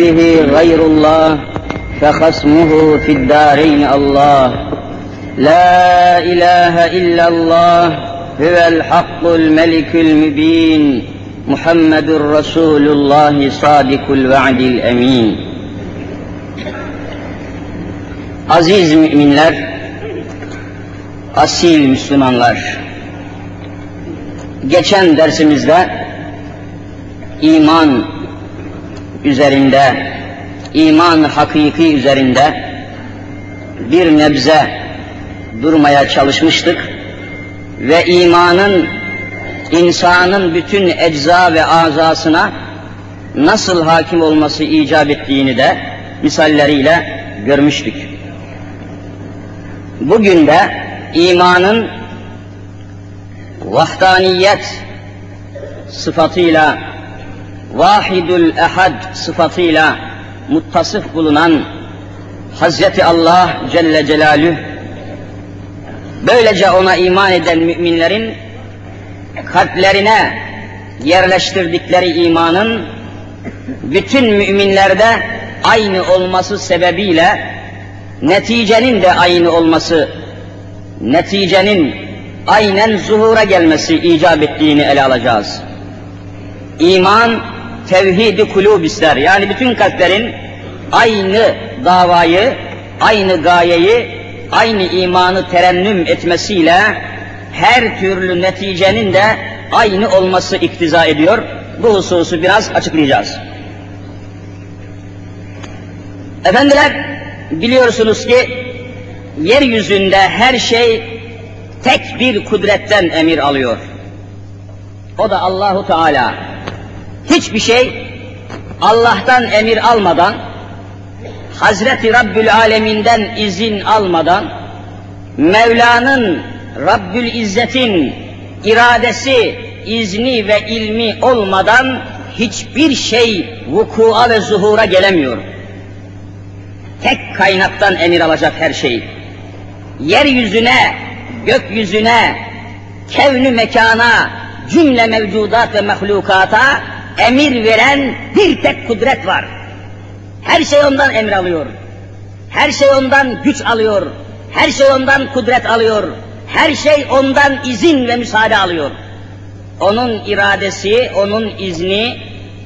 به غير الله فخصمه في الدارين الله لا إله إلا الله هو الحق الملك المبين محمد رسول الله صادق الوعد الأمين Aziz müminler, asil Müslümanlar, geçen dersimizde iman üzerinde, iman hakiki üzerinde bir nebze durmaya çalışmıştık ve imanın insanın bütün ecza ve azasına nasıl hakim olması icap ettiğini de misalleriyle görmüştük. Bugün de imanın vahdaniyet sıfatıyla vahidül ehad sıfatıyla muttasıf bulunan Hazreti Allah Celle Celaluhu böylece ona iman eden müminlerin kalplerine yerleştirdikleri imanın bütün müminlerde aynı olması sebebiyle neticenin de aynı olması, neticenin aynen zuhura gelmesi icap ettiğini ele alacağız. İman tevhid-i kulub ister. Yani bütün kalplerin aynı davayı, aynı gayeyi, aynı imanı terennüm etmesiyle her türlü neticenin de aynı olması iktiza ediyor. Bu hususu biraz açıklayacağız. Efendiler, biliyorsunuz ki yeryüzünde her şey tek bir kudretten emir alıyor. O da Allahu Teala. Hiçbir şey Allah'tan emir almadan, Hazreti Rabbül Alemin'den izin almadan, Mevla'nın Rabbül İzzet'in iradesi, izni ve ilmi olmadan hiçbir şey vukua ve zuhura gelemiyor. Tek kaynaktan emir alacak her şey. Yeryüzüne, gökyüzüne, kevnü mekana, cümle mevcudat ve mahlukata emir veren bir tek kudret var. Her şey ondan emir alıyor. Her şey ondan güç alıyor. Her şey ondan kudret alıyor. Her şey ondan izin ve müsaade alıyor. Onun iradesi, onun izni,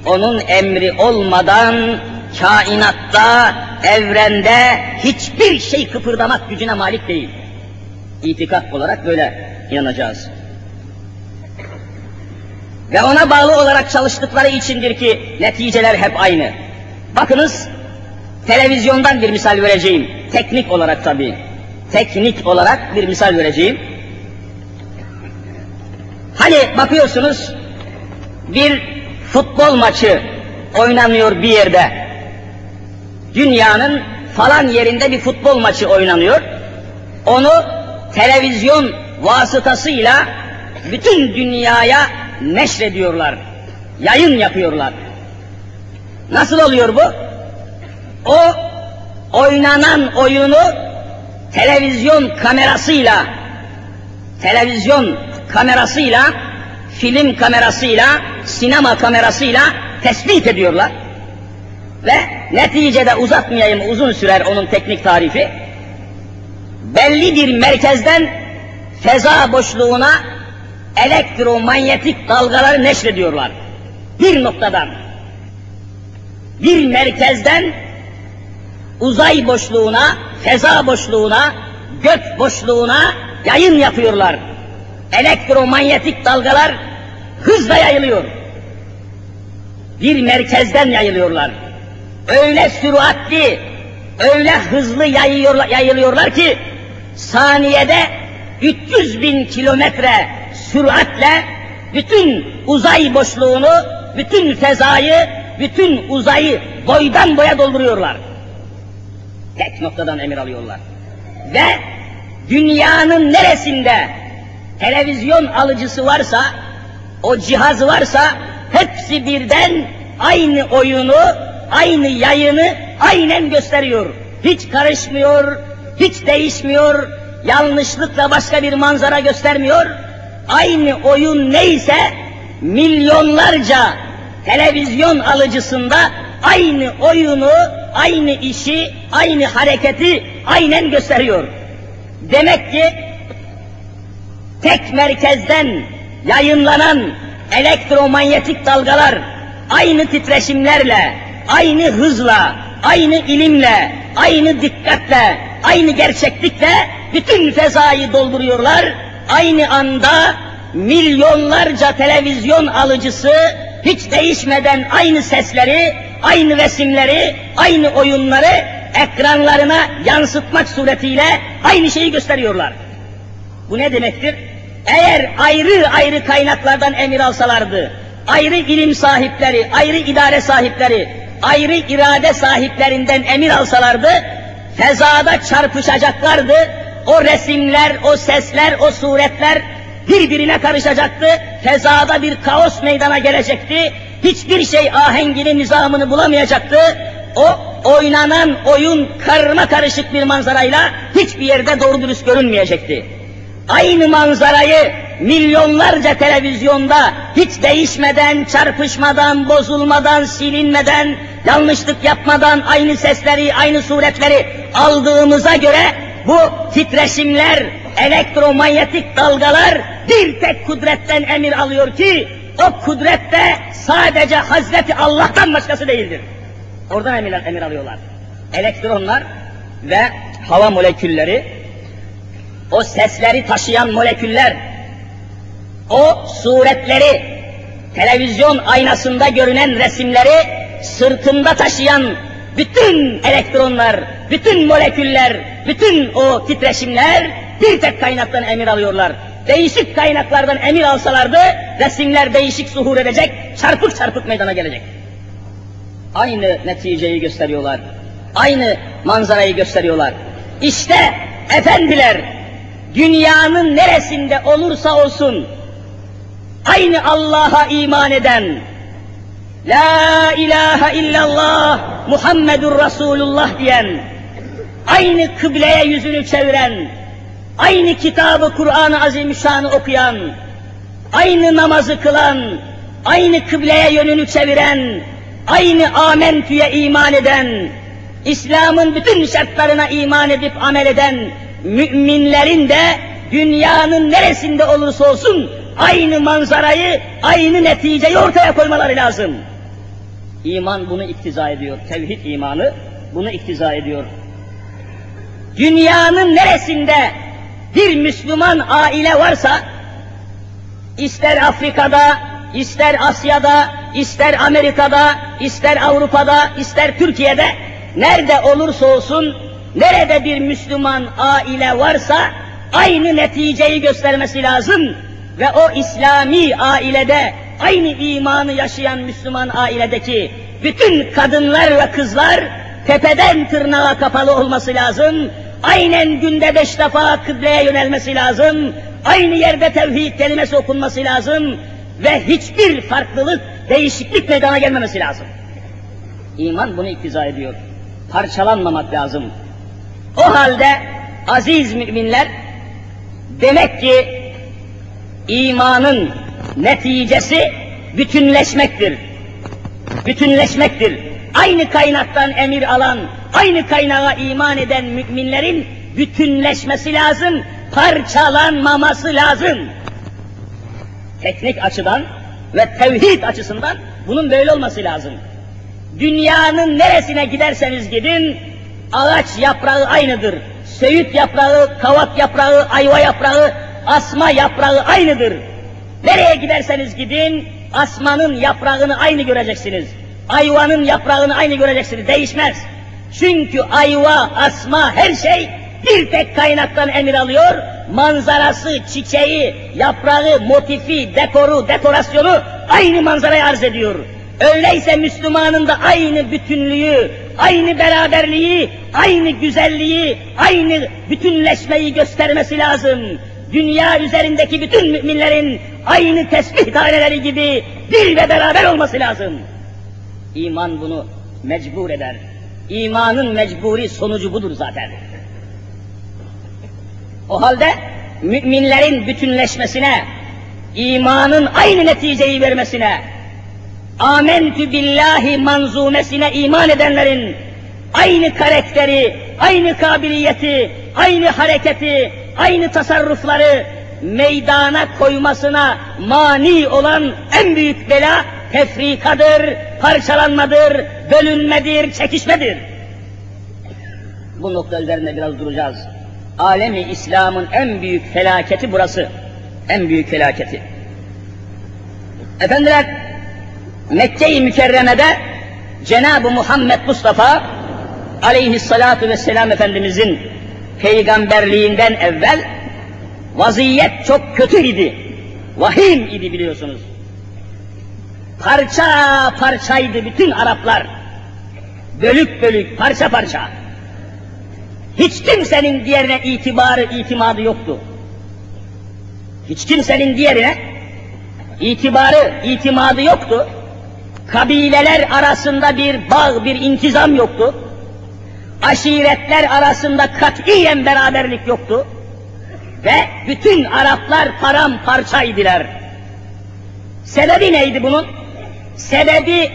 onun emri olmadan kainatta, evrende hiçbir şey kıpırdamak gücüne malik değil. İtikat olarak böyle inanacağız. Ve ona bağlı olarak çalıştıkları içindir ki neticeler hep aynı. Bakınız, televizyondan bir misal vereceğim. Teknik olarak tabii. Teknik olarak bir misal vereceğim. Hani bakıyorsunuz, bir futbol maçı oynanıyor bir yerde. Dünyanın falan yerinde bir futbol maçı oynanıyor. Onu televizyon vasıtasıyla bütün dünyaya neşrediyorlar. Yayın yapıyorlar. Nasıl oluyor bu? O oynanan oyunu televizyon kamerasıyla televizyon kamerasıyla film kamerasıyla sinema kamerasıyla tespit ediyorlar. Ve neticede uzatmayayım uzun sürer onun teknik tarifi. Belli bir merkezden feza boşluğuna elektromanyetik dalgaları neşrediyorlar. Bir noktadan. Bir merkezden uzay boşluğuna, feza boşluğuna, gök boşluğuna yayın yapıyorlar. Elektromanyetik dalgalar hızla yayılıyor. Bir merkezden yayılıyorlar. Öyle süratli, öyle hızlı yayıyorlar, yayılıyorlar ki saniyede 300 bin kilometre süratle bütün uzay boşluğunu, bütün fezayı, bütün uzayı boydan boya dolduruyorlar. Tek noktadan emir alıyorlar. Ve dünyanın neresinde televizyon alıcısı varsa, o cihaz varsa hepsi birden aynı oyunu, aynı yayını aynen gösteriyor. Hiç karışmıyor, hiç değişmiyor, yanlışlıkla başka bir manzara göstermiyor. Aynı oyun neyse milyonlarca televizyon alıcısında aynı oyunu, aynı işi, aynı hareketi aynen gösteriyor. Demek ki tek merkezden yayınlanan elektromanyetik dalgalar aynı titreşimlerle, aynı hızla, aynı ilimle, aynı dikkatle, aynı gerçeklikle bütün fezayı dolduruyorlar. Aynı anda milyonlarca televizyon alıcısı hiç değişmeden aynı sesleri, aynı resimleri, aynı oyunları ekranlarına yansıtmak suretiyle aynı şeyi gösteriyorlar. Bu ne demektir? Eğer ayrı ayrı kaynaklardan emir alsalardı, ayrı ilim sahipleri, ayrı idare sahipleri, ayrı irade sahiplerinden emir alsalardı, fezada çarpışacaklardı, o resimler, o sesler, o suretler birbirine karışacaktı, fezada bir kaos meydana gelecekti, hiçbir şey ahengini, nizamını bulamayacaktı, o oynanan oyun karma karışık bir manzarayla hiçbir yerde doğru dürüst görünmeyecekti. Aynı manzarayı milyonlarca televizyonda hiç değişmeden, çarpışmadan, bozulmadan, silinmeden, yanlışlık yapmadan aynı sesleri, aynı suretleri aldığımıza göre bu titreşimler, elektromanyetik dalgalar bir tek kudretten emir alıyor ki o kudrette sadece Hazreti Allah'tan başkası değildir. Oradan emir, emir alıyorlar. Elektronlar ve hava molekülleri, o sesleri taşıyan moleküller, o suretleri, televizyon aynasında görünen resimleri sırtında taşıyan bütün elektronlar, bütün moleküller, bütün o titreşimler bir tek kaynaktan emir alıyorlar. Değişik kaynaklardan emir alsalardı resimler değişik zuhur edecek, çarpık çarpık meydana gelecek. Aynı neticeyi gösteriyorlar. Aynı manzarayı gösteriyorlar. İşte efendiler dünyanın neresinde olursa olsun aynı Allah'a iman eden, La ilahe illallah Muhammedur Resulullah diyen, aynı kıbleye yüzünü çeviren, aynı kitabı Kur'an-ı Azimüşşan'ı okuyan, aynı namazı kılan, aynı kıbleye yönünü çeviren, aynı amentüye iman eden, İslam'ın bütün şartlarına iman edip amel eden müminlerin de dünyanın neresinde olursa olsun aynı manzarayı, aynı neticeyi ortaya koymaları lazım. İman bunu iktiza ediyor. Tevhid imanı bunu iktiza ediyor. Dünyanın neresinde bir Müslüman aile varsa, ister Afrika'da, ister Asya'da, ister Amerika'da, ister Avrupa'da, ister Türkiye'de, nerede olursa olsun, nerede bir Müslüman aile varsa, aynı neticeyi göstermesi lazım. Ve o İslami ailede, aynı imanı yaşayan Müslüman ailedeki bütün kadınlar ve kızlar, tepeden tırnağa kapalı olması lazım. Aynen günde beş defa kıbleye yönelmesi lazım. Aynı yerde tevhid kelimesi okunması lazım. Ve hiçbir farklılık, değişiklik meydana gelmemesi lazım. İman bunu iktiza ediyor. Parçalanmamak lazım. O halde aziz müminler, demek ki imanın neticesi bütünleşmektir. Bütünleşmektir. Aynı kaynaktan emir alan, aynı kaynağa iman eden müminlerin bütünleşmesi lazım, parçalanmaması lazım. Teknik açıdan ve tevhid açısından bunun böyle olması lazım. Dünyanın neresine giderseniz gidin, ağaç yaprağı aynıdır. Söğüt yaprağı, kavak yaprağı, ayva yaprağı, asma yaprağı aynıdır. Nereye giderseniz gidin, asmanın yaprağını aynı göreceksiniz. Ayvanın yaprağını aynı göreceksiniz, değişmez. Çünkü ayva, asma, her şey bir tek kaynaktan emir alıyor. Manzarası, çiçeği, yaprağı, motifi, dekoru, dekorasyonu aynı manzarayı arz ediyor. Öyleyse Müslümanın da aynı bütünlüğü, aynı beraberliği, aynı güzelliği, aynı bütünleşmeyi göstermesi lazım. Dünya üzerindeki bütün müminlerin aynı tesbih taneleri gibi bir ve beraber olması lazım. İman bunu mecbur eder. İmanın mecburi sonucu budur zaten. O halde müminlerin bütünleşmesine, imanın aynı neticeyi vermesine, amentü billahi manzumesine iman edenlerin aynı karakteri, aynı kabiliyeti, aynı hareketi, aynı tasarrufları meydana koymasına mani olan en büyük bela tefrikadır, parçalanmadır, bölünmedir, çekişmedir. Bu nokta üzerinde biraz duracağız. Alemi İslam'ın en büyük felaketi burası. En büyük felaketi. Efendiler, Mekke-i Mükerreme'de Cenab-ı Muhammed Mustafa aleyhissalatu vesselam Efendimizin peygamberliğinden evvel vaziyet çok kötü idi. Vahim idi biliyorsunuz. Parça parçaydı bütün Araplar. Bölük bölük, parça parça. Hiç kimsenin diğerine itibarı, itimadı yoktu. Hiç kimsenin diğerine itibarı, itimadı yoktu. Kabileler arasında bir bağ, bir intizam yoktu. Aşiretler arasında katiyen beraberlik yoktu. Ve bütün Araplar paramparçaydılar. Sebebi neydi bunun? Sebebi,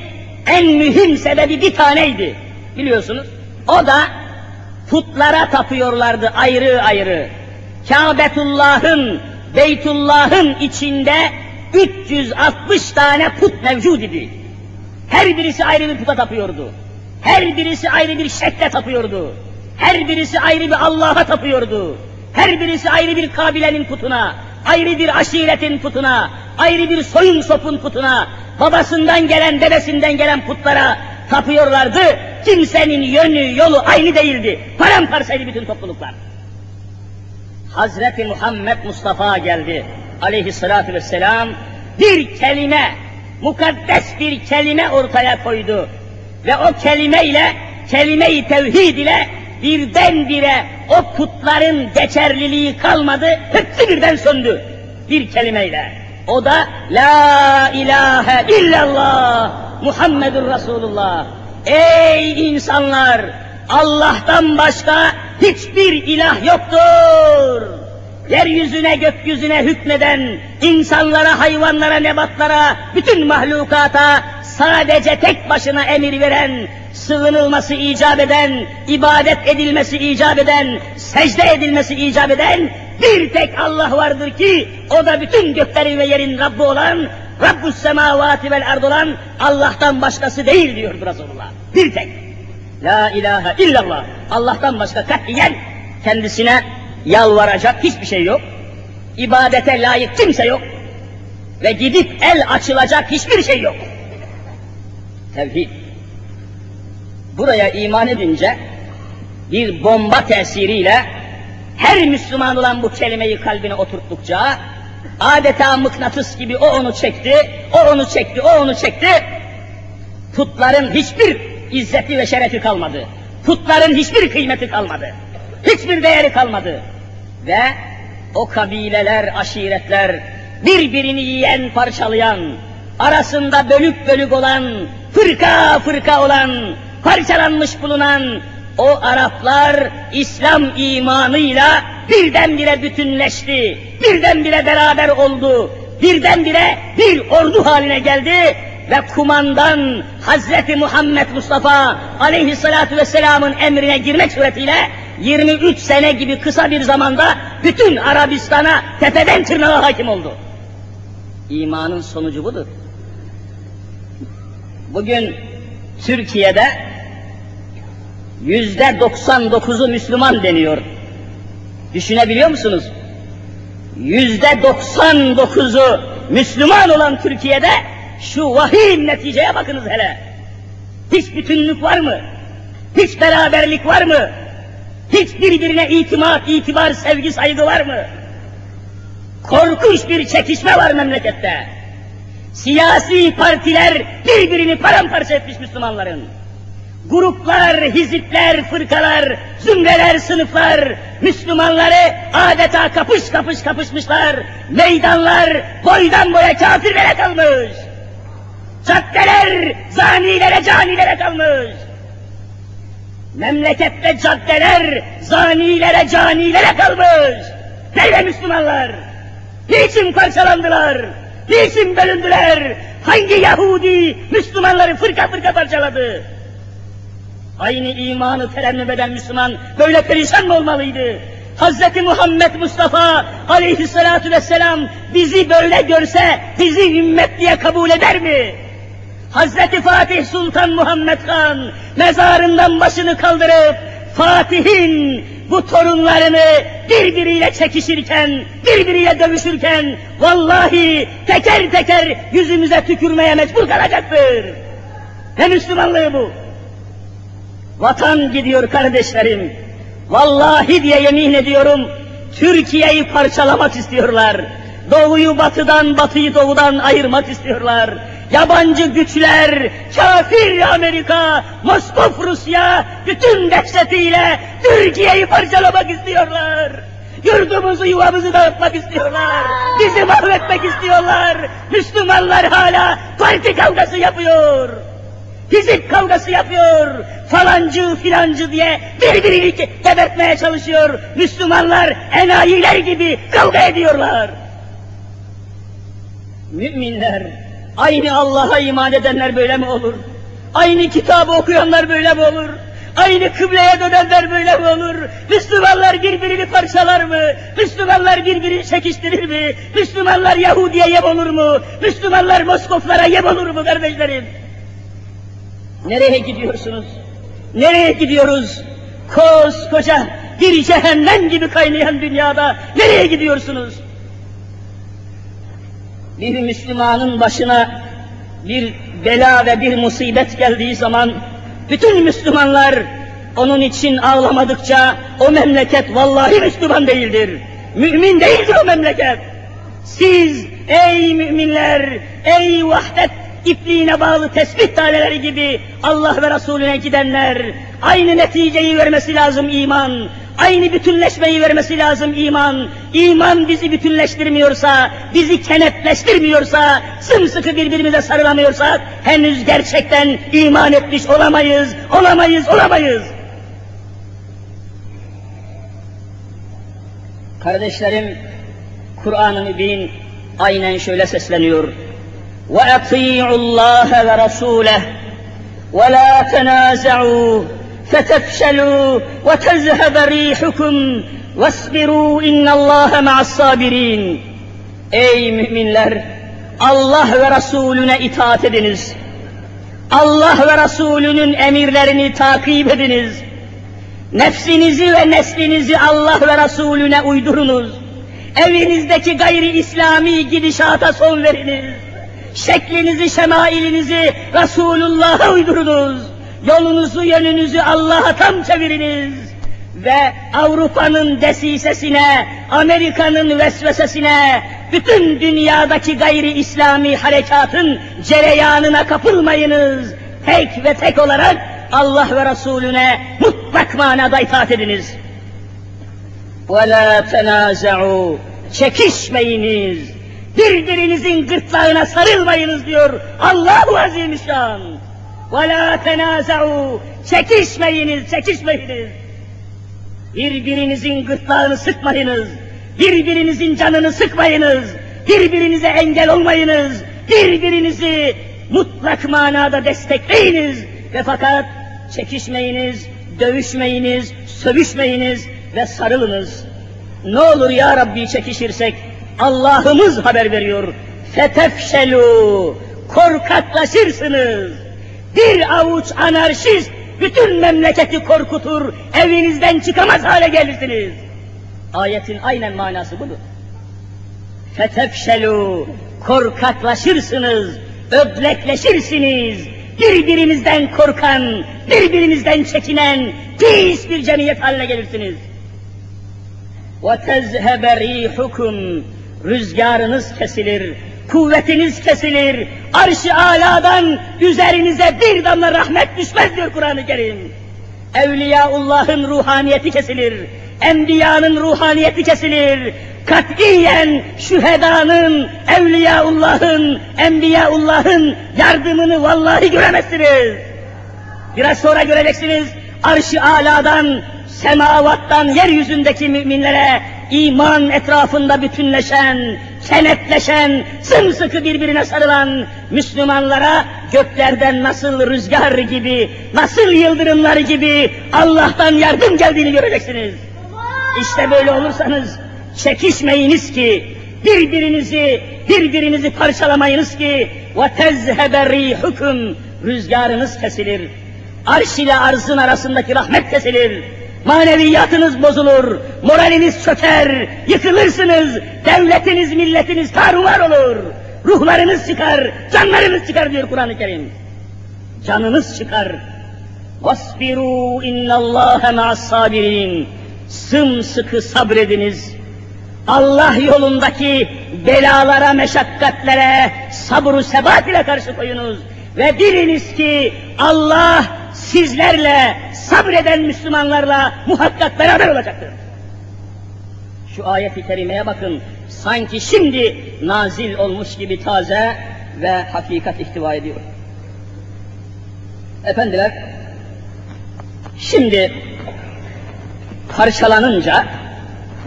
en mühim sebebi bir taneydi. Biliyorsunuz. O da putlara tapıyorlardı ayrı ayrı. Kâbetullah'ın, Beytullah'ın içinde 360 tane put mevcud idi. Her birisi ayrı bir puta tapıyordu. Her birisi ayrı bir şekle tapıyordu. Her birisi ayrı bir Allah'a tapıyordu. Her birisi ayrı bir kabilenin putuna, ayrı bir aşiretin putuna, ayrı bir soyun sopun putuna, babasından gelen, dedesinden gelen putlara tapıyorlardı. Kimsenin yönü, yolu aynı değildi. Paramparçaydı bütün topluluklar. Hazreti Muhammed Mustafa geldi aleyhissalatü vesselam bir kelime, mukaddes bir kelime ortaya koydu. Ve o kelime ile, kelime-i tevhid ile birdenbire o putların geçerliliği kalmadı, hepsi birden söndü. Bir kelimeyle. O da La ilahe illallah Muhammedur Resulullah. Ey insanlar! Allah'tan başka hiçbir ilah yoktur. Yeryüzüne, gökyüzüne hükmeden, insanlara, hayvanlara, nebatlara, bütün mahlukata sadece tek başına emir veren, sığınılması icap eden, ibadet edilmesi icap eden, secde edilmesi icap eden bir tek Allah vardır ki o da bütün göklerin ve yerin Rabbi olan, Rabbus semavati vel ard olan Allah'tan başkası değil diyor Resulullah. Bir tek. La ilahe illallah. Allah'tan başka katiyen kendisine yalvaracak hiçbir şey yok. İbadete layık kimse yok. Ve gidip el açılacak hiçbir şey yok. Tevhid. Buraya iman edince bir bomba tesiriyle her Müslüman olan bu kelimeyi kalbine oturttukça adeta mıknatıs gibi o onu çekti, o onu çekti, o onu çekti. Putların hiçbir izzeti ve şerefi kalmadı. Putların hiçbir kıymeti kalmadı. Hiçbir değeri kalmadı. Ve o kabileler, aşiretler, birbirini yiyen, parçalayan, arasında bölük bölük olan, fırka fırka olan, parçalanmış bulunan o Araplar İslam imanıyla birdenbire bütünleşti, birdenbire beraber oldu, birdenbire bir ordu haline geldi ve kumandan Hazreti Muhammed Mustafa aleyhissalatu vesselamın emrine girmek suretiyle 23 sene gibi kısa bir zamanda bütün Arabistan'a tepeden tırnağa hakim oldu. İmanın sonucu budur. Bugün Türkiye'de yüzde 99'u Müslüman deniyor. Düşünebiliyor musunuz? Yüzde 99'u Müslüman olan Türkiye'de şu vahim neticeye bakınız hele. Hiç bütünlük var mı? Hiç beraberlik var mı? Hiç birbirine itimat, itibar, sevgi, saygı var mı? Korkunç bir çekişme var memlekette. Siyasi partiler birbirini paramparça etmiş Müslümanların. Gruplar, hizipler, fırkalar, zümreler, sınıflar, Müslümanları adeta kapış kapış kapışmışlar. Meydanlar boydan boya kafirlere kalmış. Caddeler zanilere, canilere kalmış. Memlekette caddeler zanilere, canilere kalmış. Nerede Müslümanlar? Niçin parçalandılar? Niçin bölündüler? Hangi Yahudi Müslümanları fırka fırka parçaladı? Aynı imanı terennüm eden Müslüman böyle perişan mı olmalıydı? Hazreti Muhammed Mustafa aleyhissalatu vesselam bizi böyle görse bizi ümmet diye kabul eder mi? Hazreti Fatih Sultan Muhammed Han mezarından başını kaldırıp Fatih'in bu torunlarını birbiriyle çekişirken, birbiriyle dövüşürken vallahi teker teker yüzümüze tükürmeye mecbur kalacaktır. Ne Müslümanlığı bu? Vatan gidiyor kardeşlerim. Vallahi diye yemin ediyorum, Türkiye'yi parçalamak istiyorlar. Doğuyu batıdan, batıyı doğudan ayırmak istiyorlar. Yabancı güçler, kafir Amerika, Moskov Rusya, bütün dehşetiyle Türkiye'yi parçalamak istiyorlar. Yurdumuzu, yuvamızı dağıtmak istiyorlar. Bizi mahvetmek istiyorlar. Müslümanlar hala parti kavgası yapıyor. Fizik kavgası yapıyor. Falancı filancı diye birbirini gebertmeye çalışıyor. Müslümanlar enayiler gibi kavga ediyorlar. Müminler, aynı Allah'a iman edenler böyle mi olur? Aynı kitabı okuyanlar böyle mi olur? Aynı kıbleye dönenler böyle mi olur? Müslümanlar birbirini parçalar mı? Müslümanlar birbirini çekiştirir mi? Müslümanlar Yahudi'ye yem olur mu? Müslümanlar Moskoflara yem olur mu kardeşlerim? Nereye gidiyorsunuz? Nereye gidiyoruz? Koskoca bir cehennem gibi kaynayan dünyada nereye gidiyorsunuz? Bir Müslümanın başına bir bela ve bir musibet geldiği zaman bütün Müslümanlar onun için ağlamadıkça o memleket vallahi Müslüman değildir. Mümin değildir o memleket. Siz ey müminler, ey vahdet ipliğine bağlı tespit taneleri gibi Allah ve Resulüne gidenler, aynı neticeyi vermesi lazım iman, aynı bütünleşmeyi vermesi lazım iman. İman bizi bütünleştirmiyorsa, bizi kenetleştirmiyorsa, sımsıkı birbirimize sarılamıyorsak, henüz gerçekten iman etmiş olamayız, olamayız, olamayız. Kardeşlerim, Kur'an-ı Mübin aynen şöyle sesleniyor. وأطيعوا الله ورسوله ولا تنازعوا فتفشلوا وتذهب ريحكم واصبروا إن الله مع الصابرين Ey müminler! Allah ve Resulüne itaat ediniz. Allah ve Resulünün emirlerini takip ediniz. Nefsinizi ve neslinizi Allah ve Resulüne uydurunuz. Evinizdeki gayri İslami gidişata son veriniz şeklinizi, şemailinizi Resulullah'a uydurunuz. Yolunuzu, yönünüzü Allah'a tam çeviriniz. Ve Avrupa'nın desisesine, Amerika'nın vesvesesine, bütün dünyadaki gayri İslami harekatın cereyanına kapılmayınız. Tek ve tek olarak Allah ve Resulüne mutlak manada itaat ediniz. وَلَا تَنَازَعُوا Çekişmeyiniz birbirinizin gırtlağına sarılmayınız diyor Allahu Azimüşşan. Ve la tenaza'u çekişmeyiniz, çekişmeyiniz. Birbirinizin gırtlağını sıkmayınız, birbirinizin canını sıkmayınız, birbirinize engel olmayınız, birbirinizi mutlak manada destekleyiniz ve fakat çekişmeyiniz, dövüşmeyiniz, sövüşmeyiniz ve sarılınız. Ne olur ya Rabbi çekişirsek Allah'ımız haber veriyor. Fetefşelu, korkaklaşırsınız. Bir avuç anarşist bütün memleketi korkutur, evinizden çıkamaz hale gelirsiniz. Ayetin aynen manası budur. Fetefşelu, korkaklaşırsınız, öblekleşirsiniz, birbirinizden korkan, birbirinizden çekinen, pis bir cemiyet haline gelirsiniz. وَتَزْهَبَ رِيحُكُمْ Rüzgarınız kesilir, kuvvetiniz kesilir, arş-ı aladan üzerinize bir damla rahmet düşmez diyor Kur'an-ı Kerim. Evliyaullah'ın ruhaniyeti kesilir, enbiyanın ruhaniyeti kesilir, katiyen şühedanın, evliyaullah'ın, enbiyaullah'ın yardımını vallahi göremezsiniz. Biraz sonra göreceksiniz, arş-ı aladan, semavattan yeryüzündeki müminlere iman etrafında bütünleşen, kenetleşen, sımsıkı birbirine sarılan Müslümanlara göklerden nasıl rüzgar gibi, nasıl yıldırımlar gibi Allah'tan yardım geldiğini göreceksiniz. İşte böyle olursanız çekişmeyiniz ki, birbirinizi, birbirinizi parçalamayınız ki وَتَزْهَبَ رِيحُكُمْ Rüzgarınız kesilir. Arş ile arzın arasındaki rahmet kesilir. Maneviyatınız bozulur, moraliniz çöker, yıkılırsınız, devletiniz, milletiniz tarumar olur. Ruhlarınız çıkar, canlarınız çıkar diyor Kur'an-ı Kerim. Canınız çıkar. Vasbiru innallâhe ma'as-sabirin. Sımsıkı sabrediniz. Allah yolundaki belalara, meşakkatlere sabru sebat ile karşı koyunuz. Ve biliniz ki Allah sizlerle sabreden Müslümanlarla muhakkak beraber olacaktır. Şu ayet-i kerimeye bakın, sanki şimdi nazil olmuş gibi taze ve hakikat ihtiva ediyor. Efendiler, şimdi parçalanınca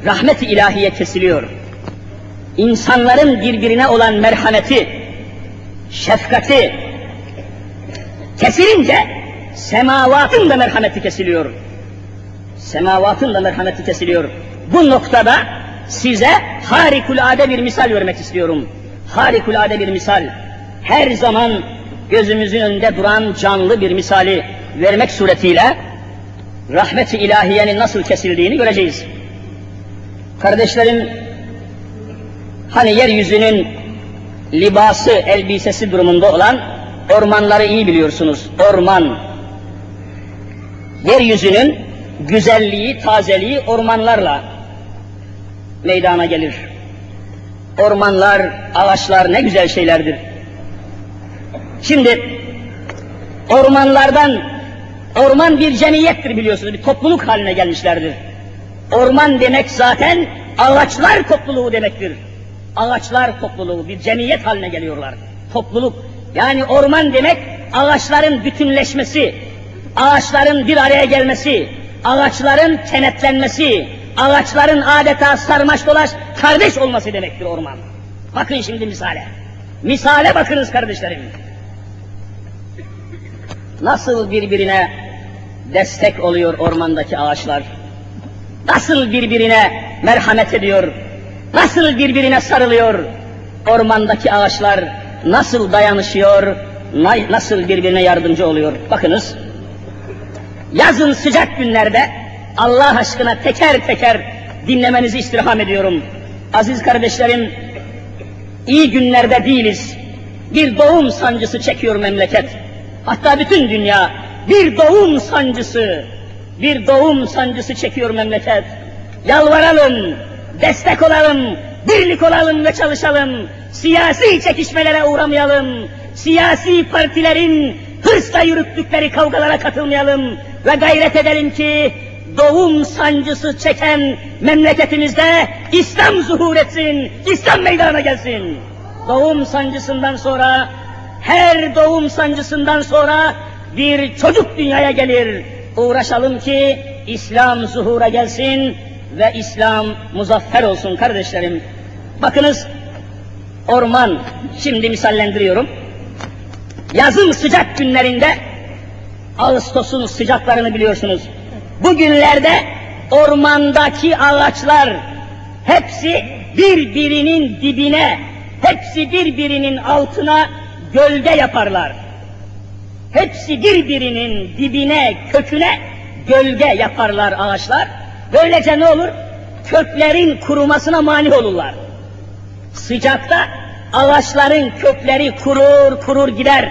rahmet-i ilahiye kesiliyor. İnsanların birbirine olan merhameti, şefkati kesilince semavatın da merhameti kesiliyor. Semavatın da merhameti kesiliyor. Bu noktada size harikulade bir misal vermek istiyorum. Harikulade bir misal. Her zaman gözümüzün önünde duran canlı bir misali vermek suretiyle rahmet-i ilahiyenin nasıl kesildiğini göreceğiz. Kardeşlerim, hani yeryüzünün libası, elbisesi durumunda olan ormanları iyi biliyorsunuz. Orman. Yeryüzünün güzelliği, tazeliği ormanlarla meydana gelir. Ormanlar, ağaçlar ne güzel şeylerdir. Şimdi ormanlardan, orman bir cemiyettir biliyorsunuz, bir topluluk haline gelmişlerdir. Orman demek zaten ağaçlar topluluğu demektir. Ağaçlar topluluğu bir cemiyet haline geliyorlar. Topluluk. Yani orman demek ağaçların bütünleşmesi, ağaçların bir araya gelmesi, ağaçların kenetlenmesi, ağaçların adeta sarmaş dolaş kardeş olması demektir orman. Bakın şimdi misale. Misale bakınız kardeşlerim. Nasıl birbirine destek oluyor ormandaki ağaçlar? Nasıl birbirine merhamet ediyor? Nasıl birbirine sarılıyor? Ormandaki ağaçlar nasıl dayanışıyor? Nasıl birbirine yardımcı oluyor? Bakınız. Yazın sıcak günlerde Allah aşkına teker teker dinlemenizi istirham ediyorum. Aziz kardeşlerim, iyi günlerde değiliz. Bir doğum sancısı çekiyor memleket. Hatta bütün dünya bir doğum sancısı, bir doğum sancısı çekiyor memleket. Yalvaralım, destek olalım, birlik olalım ve çalışalım. Siyasi çekişmelere uğramayalım. Siyasi partilerin hırsla yürüttükleri kavgalara katılmayalım ve gayret edelim ki doğum sancısı çeken memleketimizde İslam zuhur etsin, İslam meydana gelsin. Doğum sancısından sonra, her doğum sancısından sonra bir çocuk dünyaya gelir. Uğraşalım ki İslam zuhura gelsin ve İslam muzaffer olsun kardeşlerim. Bakınız orman, şimdi misallendiriyorum. Yazın sıcak günlerinde Ağustos'un sıcaklarını biliyorsunuz. Bugünlerde ormandaki ağaçlar hepsi birbirinin dibine, hepsi birbirinin altına gölge yaparlar. Hepsi birbirinin dibine, köküne gölge yaparlar ağaçlar. Böylece ne olur? Köklerin kurumasına mani olurlar. Sıcakta ağaçların kökleri kurur kurur gider.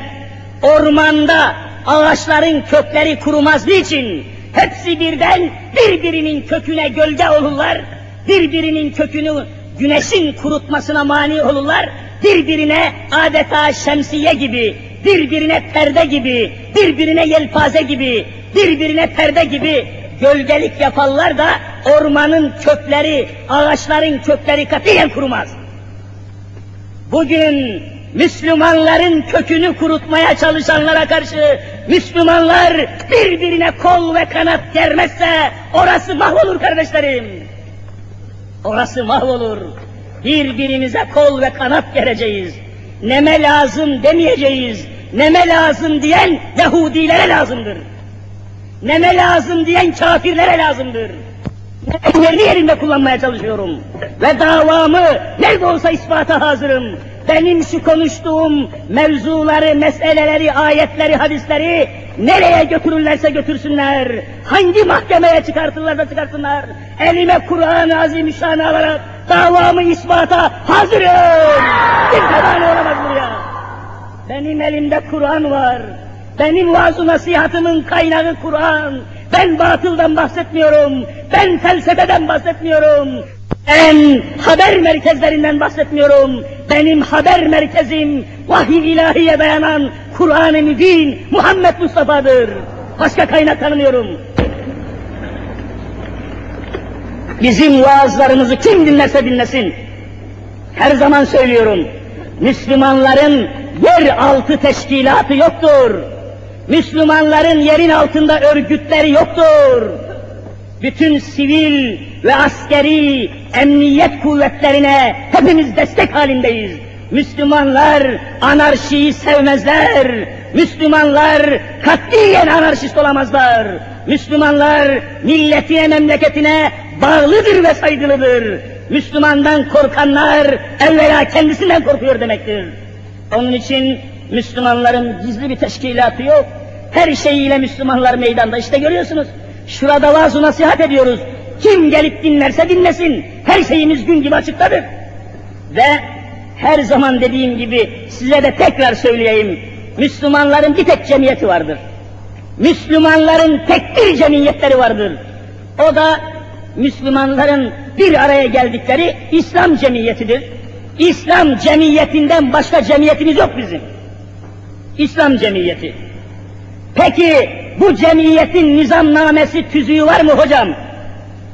Ormanda ağaçların kökleri kurumaz niçin? Hepsi birden birbirinin köküne gölge olurlar. Birbirinin kökünü güneşin kurutmasına mani olurlar. Birbirine adeta şemsiye gibi, birbirine perde gibi, birbirine yelpaze gibi, birbirine perde gibi gölgelik yaparlar da ormanın kökleri, ağaçların kökleri katiyen kurumaz. Bugün Müslümanların kökünü kurutmaya çalışanlara karşı Müslümanlar birbirine kol ve kanat germezse orası mahvolur kardeşlerim. Orası mahvolur. Birbirimize kol ve kanat gereceğiz. Neme lazım demeyeceğiz. Neme lazım diyen Yahudilere lazımdır. Neme lazım diyen kafirlere lazımdır. Yerli yerinde kullanmaya çalışıyorum. Ve davamı nerede olsa ispata hazırım. Benim şu konuştuğum mevzuları, meseleleri, ayetleri, hadisleri nereye götürürlerse götürsünler. Hangi mahkemeye çıkartırlarsa çıkartsınlar. Elime Kur'an-ı Azimüşşan'ı alarak davamı ispata hazırım. Kimse mani olamaz buraya. Benim elimde Kur'an var. Benim vaaz nasihatımın kaynağı Kur'an. Ben batıldan bahsetmiyorum. Ben felsefeden bahsetmiyorum. Ben haber merkezlerinden bahsetmiyorum. Benim haber merkezim vahiy ilahiye dayanan Kur'an-ı Mübin Muhammed Mustafa'dır. Başka kaynak tanımıyorum. Bizim vaazlarımızı kim dinlerse dinlesin. Her zaman söylüyorum. Müslümanların yer altı teşkilatı yoktur. Müslümanların yerin altında örgütleri yoktur. Bütün sivil ve askeri emniyet kuvvetlerine hepimiz destek halindeyiz. Müslümanlar anarşiyi sevmezler. Müslümanlar katiyen anarşist olamazlar. Müslümanlar milletine, memleketine bağlıdır ve saygılıdır. Müslümandan korkanlar evvela kendisinden korkuyor demektir. Onun için Müslümanların gizli bir teşkilatı yok. Her şeyiyle Müslümanlar meydanda. İşte görüyorsunuz. Şurada vaaz nasihat ediyoruz. Kim gelip dinlerse dinlesin. Her şeyimiz gün gibi açıktadır. Ve her zaman dediğim gibi size de tekrar söyleyeyim. Müslümanların bir tek cemiyeti vardır. Müslümanların tek bir cemiyetleri vardır. O da Müslümanların bir araya geldikleri İslam cemiyetidir. İslam cemiyetinden başka cemiyetimiz yok bizim. İslam cemiyeti. Peki bu cemiyetin nizamnamesi tüzüğü var mı hocam?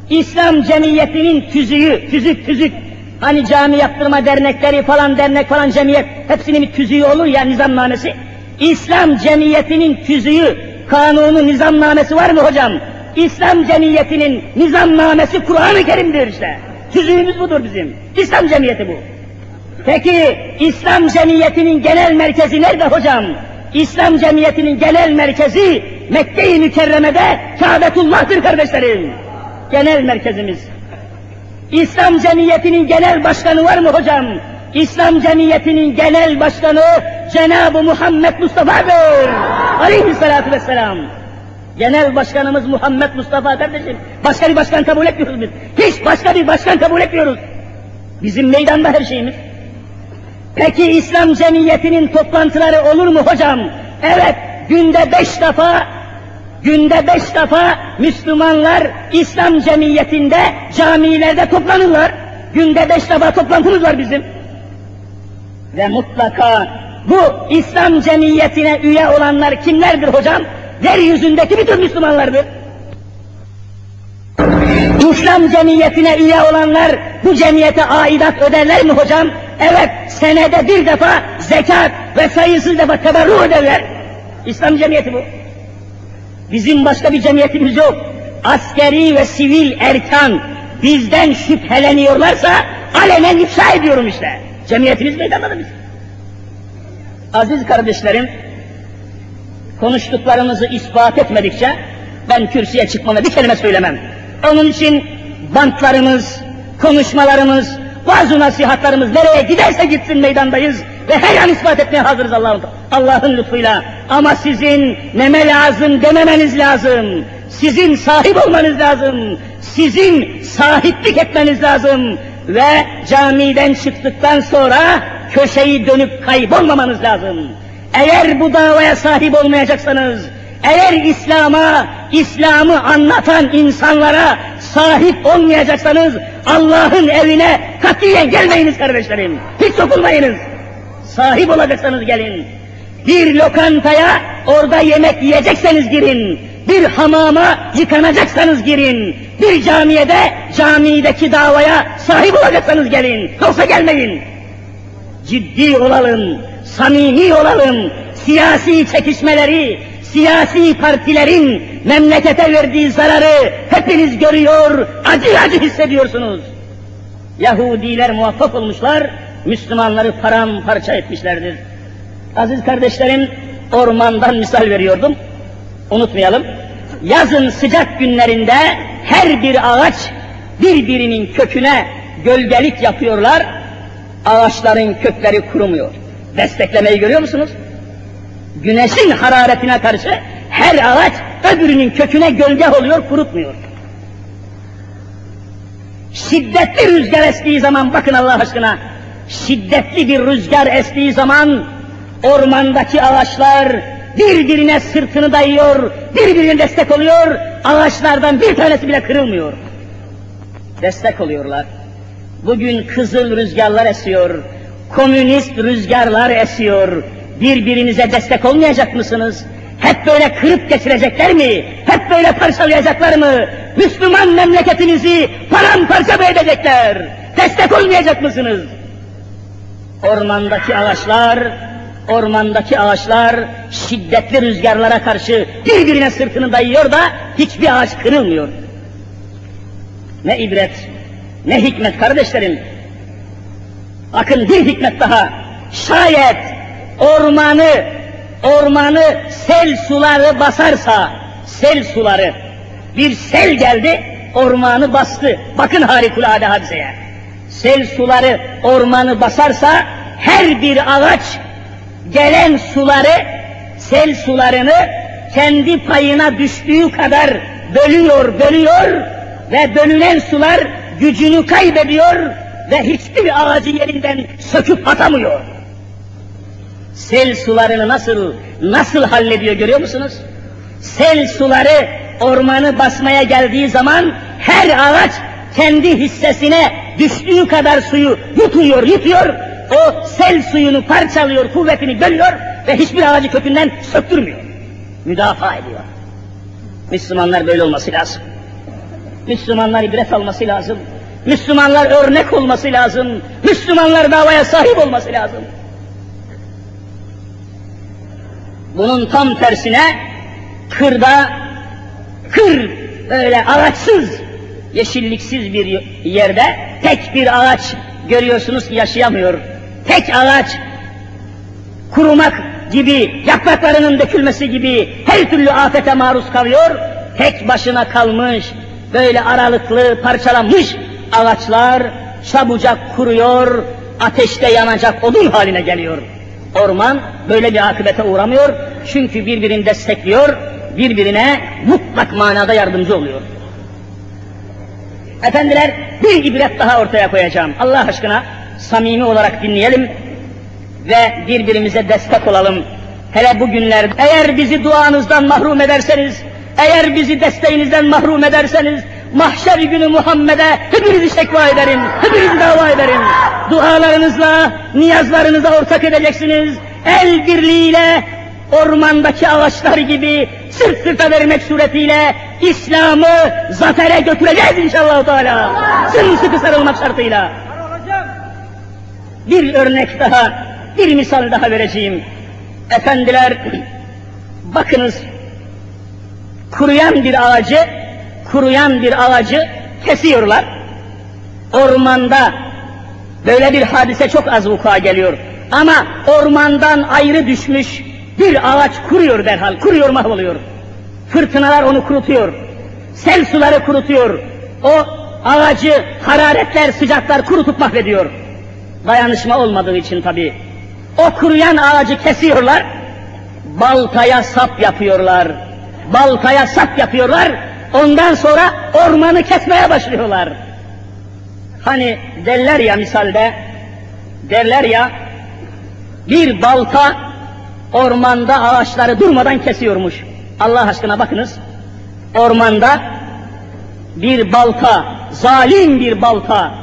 İslam cemiyetinin tüzüğü, tüzük tüzük. Hani cami yaptırma dernekleri falan dernek falan cemiyet hepsinin bir tüzüğü olur ya nizamnamesi. İslam cemiyetinin tüzüğü, kanunu, nizamnamesi var mı hocam? İslam cemiyetinin nizamnamesi Kur'an-ı Kerim'dir işte. Tüzüğümüz budur bizim. İslam cemiyeti bu. Peki İslam cemiyetinin genel merkezi nerede hocam? İslam cemiyetinin genel merkezi Mekke-i Mükerreme'de Kâbetullah'tır kardeşlerim. Genel merkezimiz. İslam cemiyetinin genel başkanı var mı hocam? İslam cemiyetinin genel başkanı Cenab-ı Muhammed Mustafa'dır. Aleyhissalatu vesselam. Genel başkanımız Muhammed Mustafa kardeşim. Başka bir başkan kabul etmiyoruz biz. Hiç başka bir başkan kabul etmiyoruz. Bizim meydanda her şeyimiz. Peki İslam cemiyetinin toplantıları olur mu hocam? Evet, günde beş defa, günde beş defa Müslümanlar İslam cemiyetinde, camilerde toplanırlar. Günde beş defa toplantımız var bizim. Ve mutlaka bu İslam cemiyetine üye olanlar kimlerdir hocam? Yeryüzündeki bütün Müslümanlardır. İslam cemiyetine üye olanlar bu cemiyete aidat öderler mi hocam? Evet, senede bir defa zekat ve sayısız defa teberru öderler. İslam cemiyeti bu. Bizim başka bir cemiyetimiz yok. Askeri ve sivil erkan bizden şüpheleniyorlarsa alenen ifşa ediyorum işte. Cemiyetimiz meydanda biz. Aziz kardeşlerim, konuştuklarımızı ispat etmedikçe ben kürsüye çıkmama bir kelime söylemem. Onun için bantlarımız, konuşmalarımız, bazı nasihatlarımız nereye giderse gitsin meydandayız ve her an ispat etmeye hazırız Allah'ın Allah'ın lütfuyla. Ama sizin neme lazım dememeniz lazım. Sizin sahip olmanız lazım. Sizin sahiplik etmeniz lazım. Ve camiden çıktıktan sonra köşeyi dönüp kaybolmamanız lazım. Eğer bu davaya sahip olmayacaksanız, eğer İslam'a, İslam'ı anlatan insanlara sahip olmayacaksanız Allah'ın evine katiyen gelmeyiniz kardeşlerim. Hiç sokulmayınız. Sahip olacaksanız gelin. Bir lokantaya orada yemek yiyecekseniz girin. Bir hamama yıkanacaksanız girin. Bir camiyede camideki davaya sahip olacaksanız gelin. Yoksa gelmeyin. Ciddi olalım, samimi olalım. Siyasi çekişmeleri, siyasi partilerin memlekete verdiği zararı hepiniz görüyor, acı acı hissediyorsunuz. Yahudiler muvaffak olmuşlar, Müslümanları paramparça etmişlerdir. Aziz kardeşlerim, ormandan misal veriyordum. Unutmayalım. Yazın sıcak günlerinde her bir ağaç birbirinin köküne gölgelik yapıyorlar. Ağaçların kökleri kurumuyor. Desteklemeyi görüyor musunuz? Güneşin hararetine karşı her ağaç öbürünün köküne gölge oluyor, kurutmuyor. Şiddetli rüzgar estiği zaman bakın Allah aşkına, şiddetli bir rüzgar estiği zaman ormandaki ağaçlar birbirine sırtını dayıyor, birbirine destek oluyor, ağaçlardan bir tanesi bile kırılmıyor. Destek oluyorlar. Bugün kızıl rüzgarlar esiyor, komünist rüzgarlar esiyor. Birbirinize destek olmayacak mısınız? Hep böyle kırıp geçirecekler mi? Hep böyle parçalayacaklar mı? Müslüman memleketinizi paramparça mı edecekler? Destek olmayacak mısınız? Ormandaki ağaçlar, ormandaki ağaçlar şiddetli rüzgarlara karşı birbirine sırtını dayıyor da hiçbir ağaç kırılmıyor. Ne ibret, ne hikmet kardeşlerim. Bakın bir hikmet daha. Şayet ormanı, ormanı sel suları basarsa, sel suları, bir sel geldi, ormanı bastı. Bakın harikulade hadiseye. Sel suları ormanı basarsa, her bir ağaç gelen suları, sel sularını kendi payına düştüğü kadar bölüyor, bölüyor ve bölünen sular gücünü kaybediyor ve hiçbir ağacı yerinden söküp atamıyor. Sel sularını nasıl, nasıl hallediyor görüyor musunuz? Sel suları ormanı basmaya geldiği zaman her ağaç kendi hissesine düştüğü kadar suyu yutuyor, yutuyor. O sel suyunu parçalıyor, kuvvetini bölüyor ve hiçbir ağacı kökünden söktürmüyor. Müdafaa ediyor. Müslümanlar böyle olması lazım. Müslümanlar ibret alması lazım. Müslümanlar örnek olması lazım. Müslümanlar davaya sahip olması lazım. Bunun tam tersine kırda, kır böyle ağaçsız, yeşilliksiz bir yerde tek bir ağaç görüyorsunuz ki yaşayamıyor. Tek ağaç kurumak gibi, yapraklarının dökülmesi gibi her türlü afete maruz kalıyor. Tek başına kalmış, böyle aralıklı, parçalanmış ağaçlar çabucak kuruyor, ateşte yanacak odun haline geliyor. Orman böyle bir akıbete uğramıyor çünkü birbirini destekliyor, birbirine mutlak manada yardımcı oluyor. Efendiler bir ibret daha ortaya koyacağım. Allah aşkına samimi olarak dinleyelim ve birbirimize destek olalım. Hele bugünlerde eğer bizi duanızdan mahrum ederseniz, eğer bizi desteğinizden mahrum ederseniz, mahşer günü Muhammed'e hepinizi şekva ederim, hepinizi dava ederim. Dualarınızla, niyazlarınıza ortak edeceksiniz. El birliğiyle ormandaki ağaçlar gibi sırt sırta vermek suretiyle İslam'ı zafere götüreceğiz inşallah Teala. Sımsıkı sarılmak şartıyla. Bir örnek daha, bir misal daha vereceğim. Efendiler, bakınız, kuruyan bir ağacı, kuruyan bir ağacı kesiyorlar. Ormanda böyle bir hadise çok az vuku'a geliyor. Ama ormandan ayrı düşmüş bir ağaç kuruyor derhal, kuruyor mahvoluyor. Fırtınalar onu kurutuyor. Sel suları kurutuyor. O ağacı hararetler, sıcaklar kurutup mahvediyor. Dayanışma olmadığı için tabi. O kuruyan ağacı kesiyorlar, baltaya sap yapıyorlar. Baltaya sap yapıyorlar, ondan sonra ormanı kesmeye başlıyorlar. Hani derler ya misalde, derler ya, bir balta ormanda ağaçları durmadan kesiyormuş. Allah aşkına bakınız, ormanda bir balta, zalim bir balta,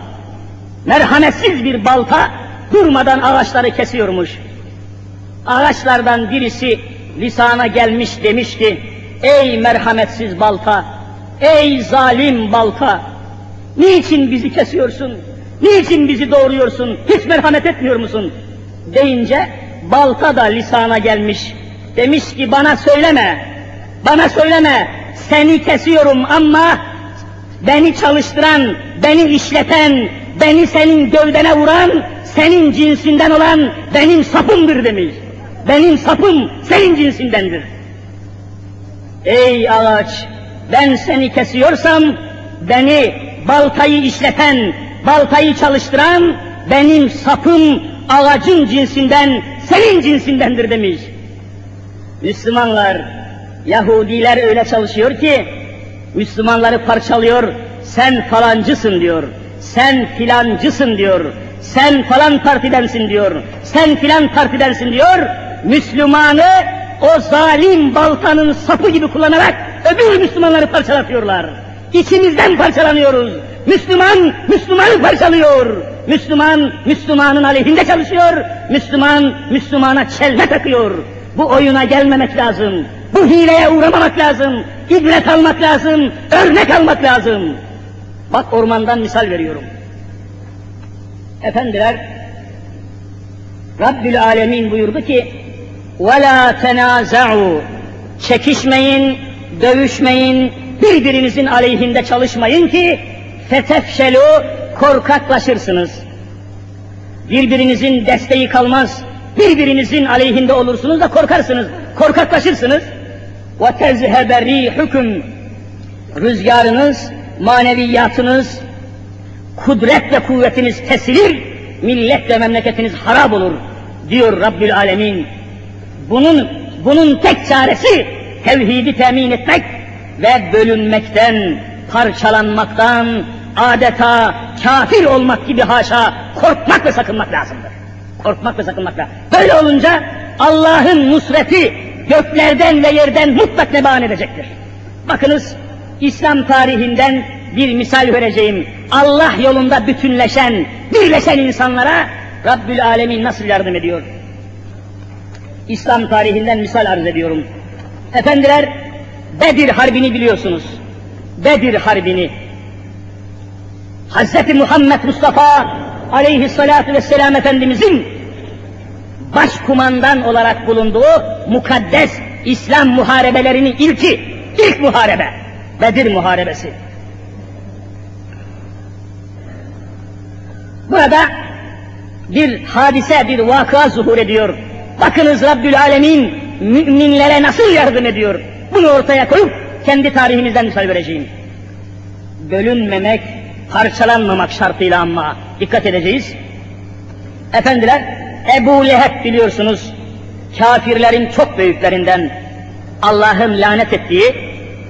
merhametsiz bir balta durmadan ağaçları kesiyormuş. Ağaçlardan birisi lisana gelmiş demişti, ey merhametsiz balta, ey zalim balta, niçin bizi kesiyorsun, niçin bizi doğuruyorsun, hiç merhamet etmiyor musun? Deyince balta da lisana gelmiş, demiş ki bana söyleme, bana söyleme, seni kesiyorum ama beni çalıştıran, beni işleten, beni senin gövdene vuran, senin cinsinden olan benim sapımdır demiş. Benim sapım senin cinsindendir. Ey ağaç, ben seni kesiyorsam, beni baltayı işleten, baltayı çalıştıran, benim sapım ağacın cinsinden, senin cinsindendir demiş. Müslümanlar, Yahudiler öyle çalışıyor ki, Müslümanları parçalıyor, sen falancısın diyor, sen filancısın diyor, sen falan partidensin diyor, sen filan partidensin diyor, Müslümanı o zalim baltanın sapı gibi kullanarak öbür Müslümanları parçalatıyorlar. İçimizden parçalanıyoruz. Müslüman, Müslümanı parçalıyor. Müslüman, Müslümanın aleyhinde çalışıyor. Müslüman, Müslümana çelme takıyor. Bu oyuna gelmemek lazım. Bu hileye uğramamak lazım. İbret almak lazım. Örnek almak lazım. Bak ormandan misal veriyorum. Efendiler, Rabbül Alemin buyurdu ki, وَلَا تَنَازَعُوا Çekişmeyin, dövüşmeyin, birbirinizin aleyhinde çalışmayın ki fetefşelu korkaklaşırsınız. Birbirinizin desteği kalmaz. Birbirinizin aleyhinde olursunuz da korkarsınız. Korkaklaşırsınız. Ve tezhebe hüküm rüzgarınız, maneviyatınız, kudret ve kuvvetiniz kesilir, millet ve memleketiniz harap olur diyor Rabbül Alemin. Bunun bunun tek çaresi tevhidi temin etmek ve bölünmekten, parçalanmaktan, adeta kafir olmak gibi haşa korkmak ve sakınmak lazımdır. Korkmak ve sakınmak lazım. Böyle olunca Allah'ın nusreti göklerden ve yerden mutlak neban edecektir. Bakınız İslam tarihinden bir misal vereceğim. Allah yolunda bütünleşen, birleşen insanlara Rabbül Alemin nasıl yardım ediyor? İslam tarihinden misal arz ediyorum. Efendiler, Bedir Harbi'ni biliyorsunuz. Bedir Harbi'ni. Hz. Muhammed Mustafa aleyhissalatu vesselam Efendimizin başkumandan olarak bulunduğu mukaddes İslam muharebelerinin ilki, ilk muharebe, Bedir Muharebesi. Burada bir hadise, bir vaka zuhur ediyor. Bakınız Rabbül Alemin müminlere nasıl yardım ediyor. Bunu ortaya koyup kendi tarihimizden misal vereceğim. Bölünmemek, parçalanmamak şartıyla ama dikkat edeceğiz. Efendiler, Ebu Leheb biliyorsunuz, kafirlerin çok büyüklerinden Allah'ın lanet ettiği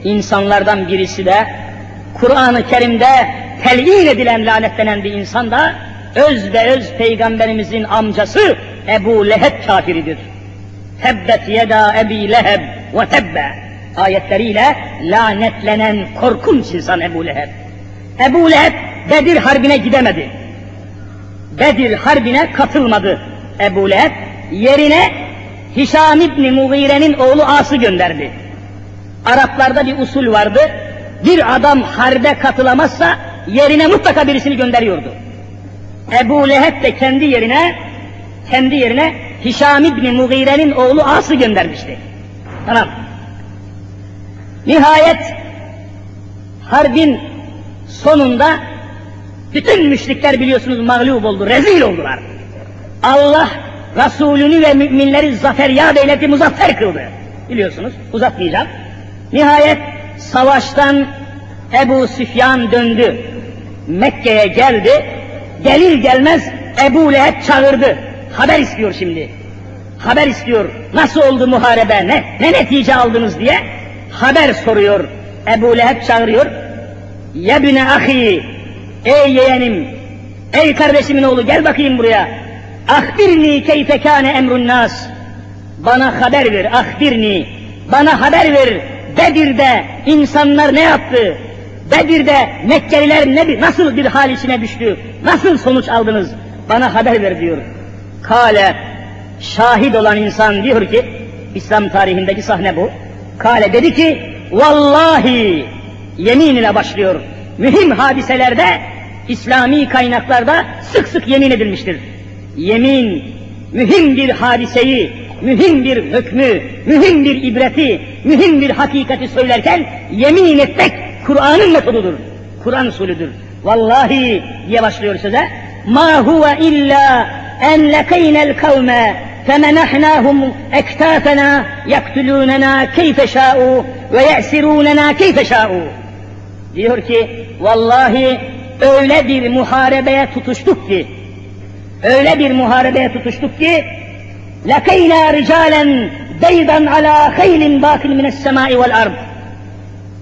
insanlardan birisi de Kur'an-ı Kerim'de telyin edilen lanetlenen bir insan da öz ve öz peygamberimizin amcası Ebu Leheb kafiridir. Tebbet yeda ebi leheb ve tebbe ayetleriyle lanetlenen korkunç insan Ebu Leheb. Ebu Leheb Bedir Harbi'ne gidemedi. Bedir Harbi'ne katılmadı Ebu Leheb. Yerine Hişam İbni Mughire'nin oğlu As'ı gönderdi. Araplarda bir usul vardı. Bir adam harbe katılamazsa yerine mutlaka birisini gönderiyordu. Ebu Leheb de kendi yerine kendi yerine Hişam İbni Mughire'nin oğlu As'ı göndermişti. Tamam. Nihayet harbin sonunda bütün müşrikler biliyorsunuz mağlup oldu, rezil oldular. Allah Resulünü ve müminleri zafer yad eyledi, muzaffer kıldı. Biliyorsunuz, uzatmayacağım. Nihayet savaştan Ebu Süfyan döndü. Mekke'ye geldi. Gelir gelmez Ebu Leheb çağırdı. Haber istiyor şimdi. Haber istiyor. Nasıl oldu muharebe? Ne, ne netice aldınız diye haber soruyor. Ebu Leheb çağırıyor. Yebne ahi, ey yeğenim, ey kardeşimin oğlu gel bakayım buraya. Ahbirni keyfe kâne emrun nas. Bana haber ver, ahbirni. Bana haber ver. Bedir'de insanlar ne yaptı? Bedir'de Mekkeliler ne, nasıl bir hal içine düştü? Nasıl sonuç aldınız? Bana haber ver diyor. Kale, şahit olan insan diyor ki, İslam tarihindeki sahne bu. Kale dedi ki, vallahi yemin ile başlıyor. Mühim hadiselerde, İslami kaynaklarda sık sık yemin edilmiştir. Yemin, mühim bir hadiseyi, mühim bir hükmü, mühim bir ibreti, mühim bir hakikati söylerken yemin etmek Kur'an'ın metodudur. Kur'an usulüdür. Vallahi diye başlıyor söze. Ma huve illa lekeynel kavme femenahnahum ektafena yaktulunena keyfe şa'u ve ye'sirunena keyfe şa'u. Diyor ki vallahi öyle bir muharebeye tutuştuk ki öyle bir muharebeye tutuştuk ki ricalen beydan ala haylin bakil mines semai vel ard.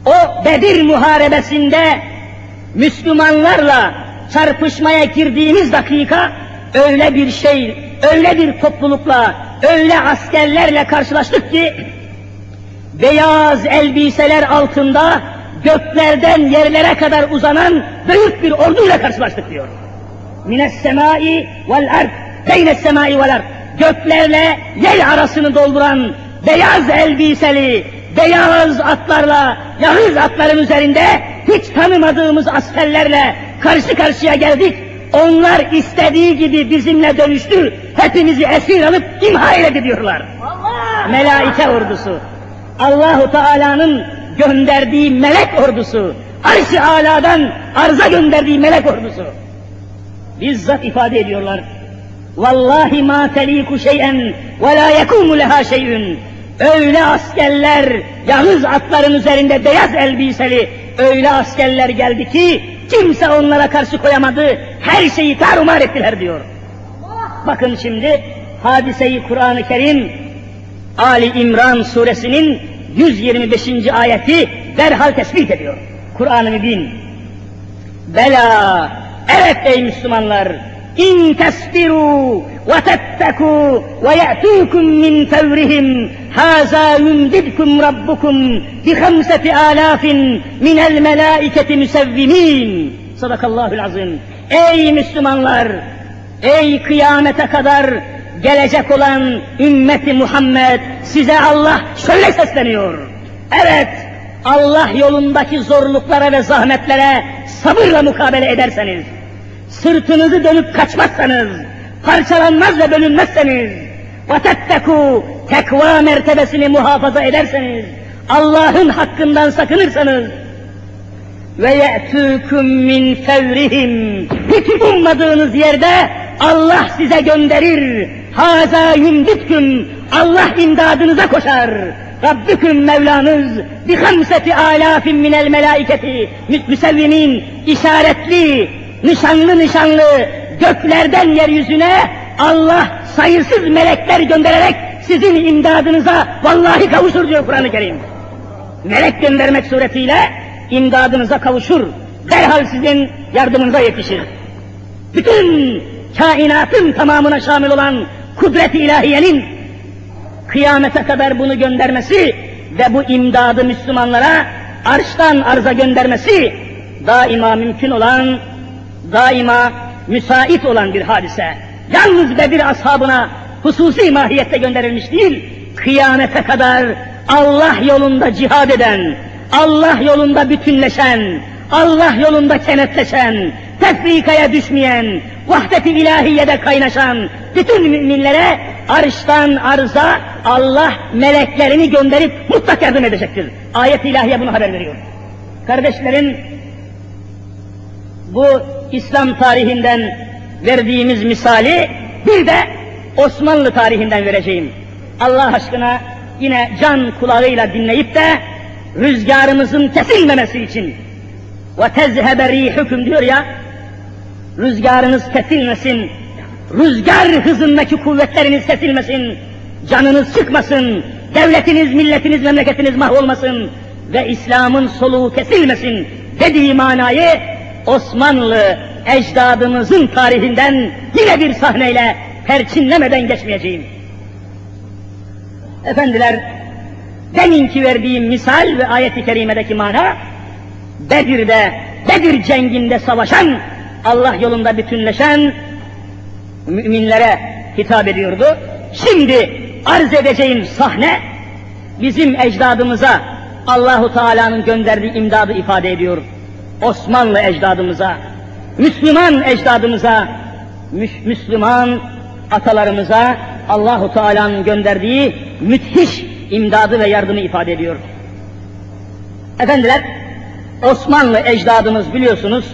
O Bedir muharebesinde Müslümanlarla çarpışmaya girdiğimiz dakika öyle bir şey, öyle bir toplulukla, öyle askerlerle karşılaştık ki beyaz elbiseler altında göklerden yerlere kadar uzanan büyük bir orduyla karşılaştık diyor. Mines semai vel ard, beynes semai vel ard. Göklerle yer arasını dolduran beyaz elbiseli, beyaz atlarla, yağız atların üzerinde hiç tanımadığımız askerlerle karşı karşıya geldik. Onlar istediği gibi bizimle dönüştü. Hepimizi esir alıp imha eyledi diyorlar. Allah! Melaike ordusu. Allahu Teala'nın gönderdiği melek ordusu. Arş-ı Ala'dan arza gönderdiği melek ordusu. Bizzat ifade ediyorlar. Vallahi ma teliku şey'en ve la yekumu leha şey'ün. Öyle askerler, yalnız atların üzerinde beyaz elbiseli, öyle askerler geldi ki kimse onlara karşı koyamadı, her şeyi tarumar ettiler diyor. Bakın şimdi hadiseyi Kur'an-ı Kerim Ali İmran suresinin 125. ayeti derhal tespit ediyor. Kur'an-ı Mübin. Bela, evet ey Müslümanlar, ve tetteku ve ye'tukum min fevrihim haza yumdidkum rabbukum bi khamsati alafin minel melaiketi müsevvimin. Sadakallahul azim. Ey Müslümanlar, ey kıyamete kadar gelecek olan ümmeti Muhammed size Allah şöyle sesleniyor. Evet, Allah yolundaki zorluklara ve zahmetlere sabırla mukabele ederseniz, sırtınızı dönüp kaçmazsanız, parçalanmaz ve bölünmezseniz, vatetteku tekva mertebesini muhafaza ederseniz, Allah'ın hakkından sakınırsanız, ve ye'tûküm min fevrihim. Hiç ummadığınız yerde Allah size gönderir. Haza yumditkum. Allah imdadınıza koşar. Rabbüküm Mevlanız bi hamseti alafin minel melaiketi müsevvimin işaretli nişanlı nişanlı göklerden yeryüzüne Allah sayısız melekler göndererek sizin imdadınıza vallahi kavuşur diyor Kur'an-ı Kerim. Melek göndermek suretiyle imdadınıza kavuşur. Derhal sizin yardımınıza yetişir. Bütün kainatın tamamına şamil olan kudret-i ilahiyenin kıyamete kadar bunu göndermesi ve bu imdadı Müslümanlara arştan arza göndermesi daima mümkün olan, daima müsait olan bir hadise. Yalnız Bedir ashabına hususi mahiyette gönderilmiş değil, kıyamete kadar Allah yolunda cihad eden, Allah yolunda bütünleşen, Allah yolunda kenetleşen, tefrikaya düşmeyen, vahdet-i ilahiyede kaynaşan bütün müminlere arştan arza Allah meleklerini gönderip mutlak yardım edecektir. Ayet-i ilahiye bunu haber veriyor. Kardeşlerim, bu İslam tarihinden verdiğimiz misali bir de Osmanlı tarihinden vereceğim. Allah aşkına yine can kulağıyla dinleyip de rüzgarımızın kesilmemesi için ve tezhebe rihukum diyor ya rüzgarınız kesilmesin rüzgar hızındaki kuvvetleriniz kesilmesin canınız çıkmasın devletiniz, milletiniz, memleketiniz mahvolmasın ve İslam'ın soluğu kesilmesin dediği manayı Osmanlı ecdadımızın tarihinden yine bir sahneyle perçinlemeden geçmeyeceğim. Efendiler, deminki verdiğim misal ve ayet-i kerimedeki mana, Bedir'de, Bedir cenginde savaşan, Allah yolunda bütünleşen müminlere hitap ediyordu. Şimdi arz edeceğim sahne, bizim ecdadımıza Allahu Teala'nın gönderdiği imdadı ifade ediyor. Osmanlı ecdadımıza, Müslüman ecdadımıza, Müslüman atalarımıza Allahu Teala'nın gönderdiği müthiş imdadı ve yardımı ifade ediyor. Efendiler, Osmanlı ecdadımız biliyorsunuz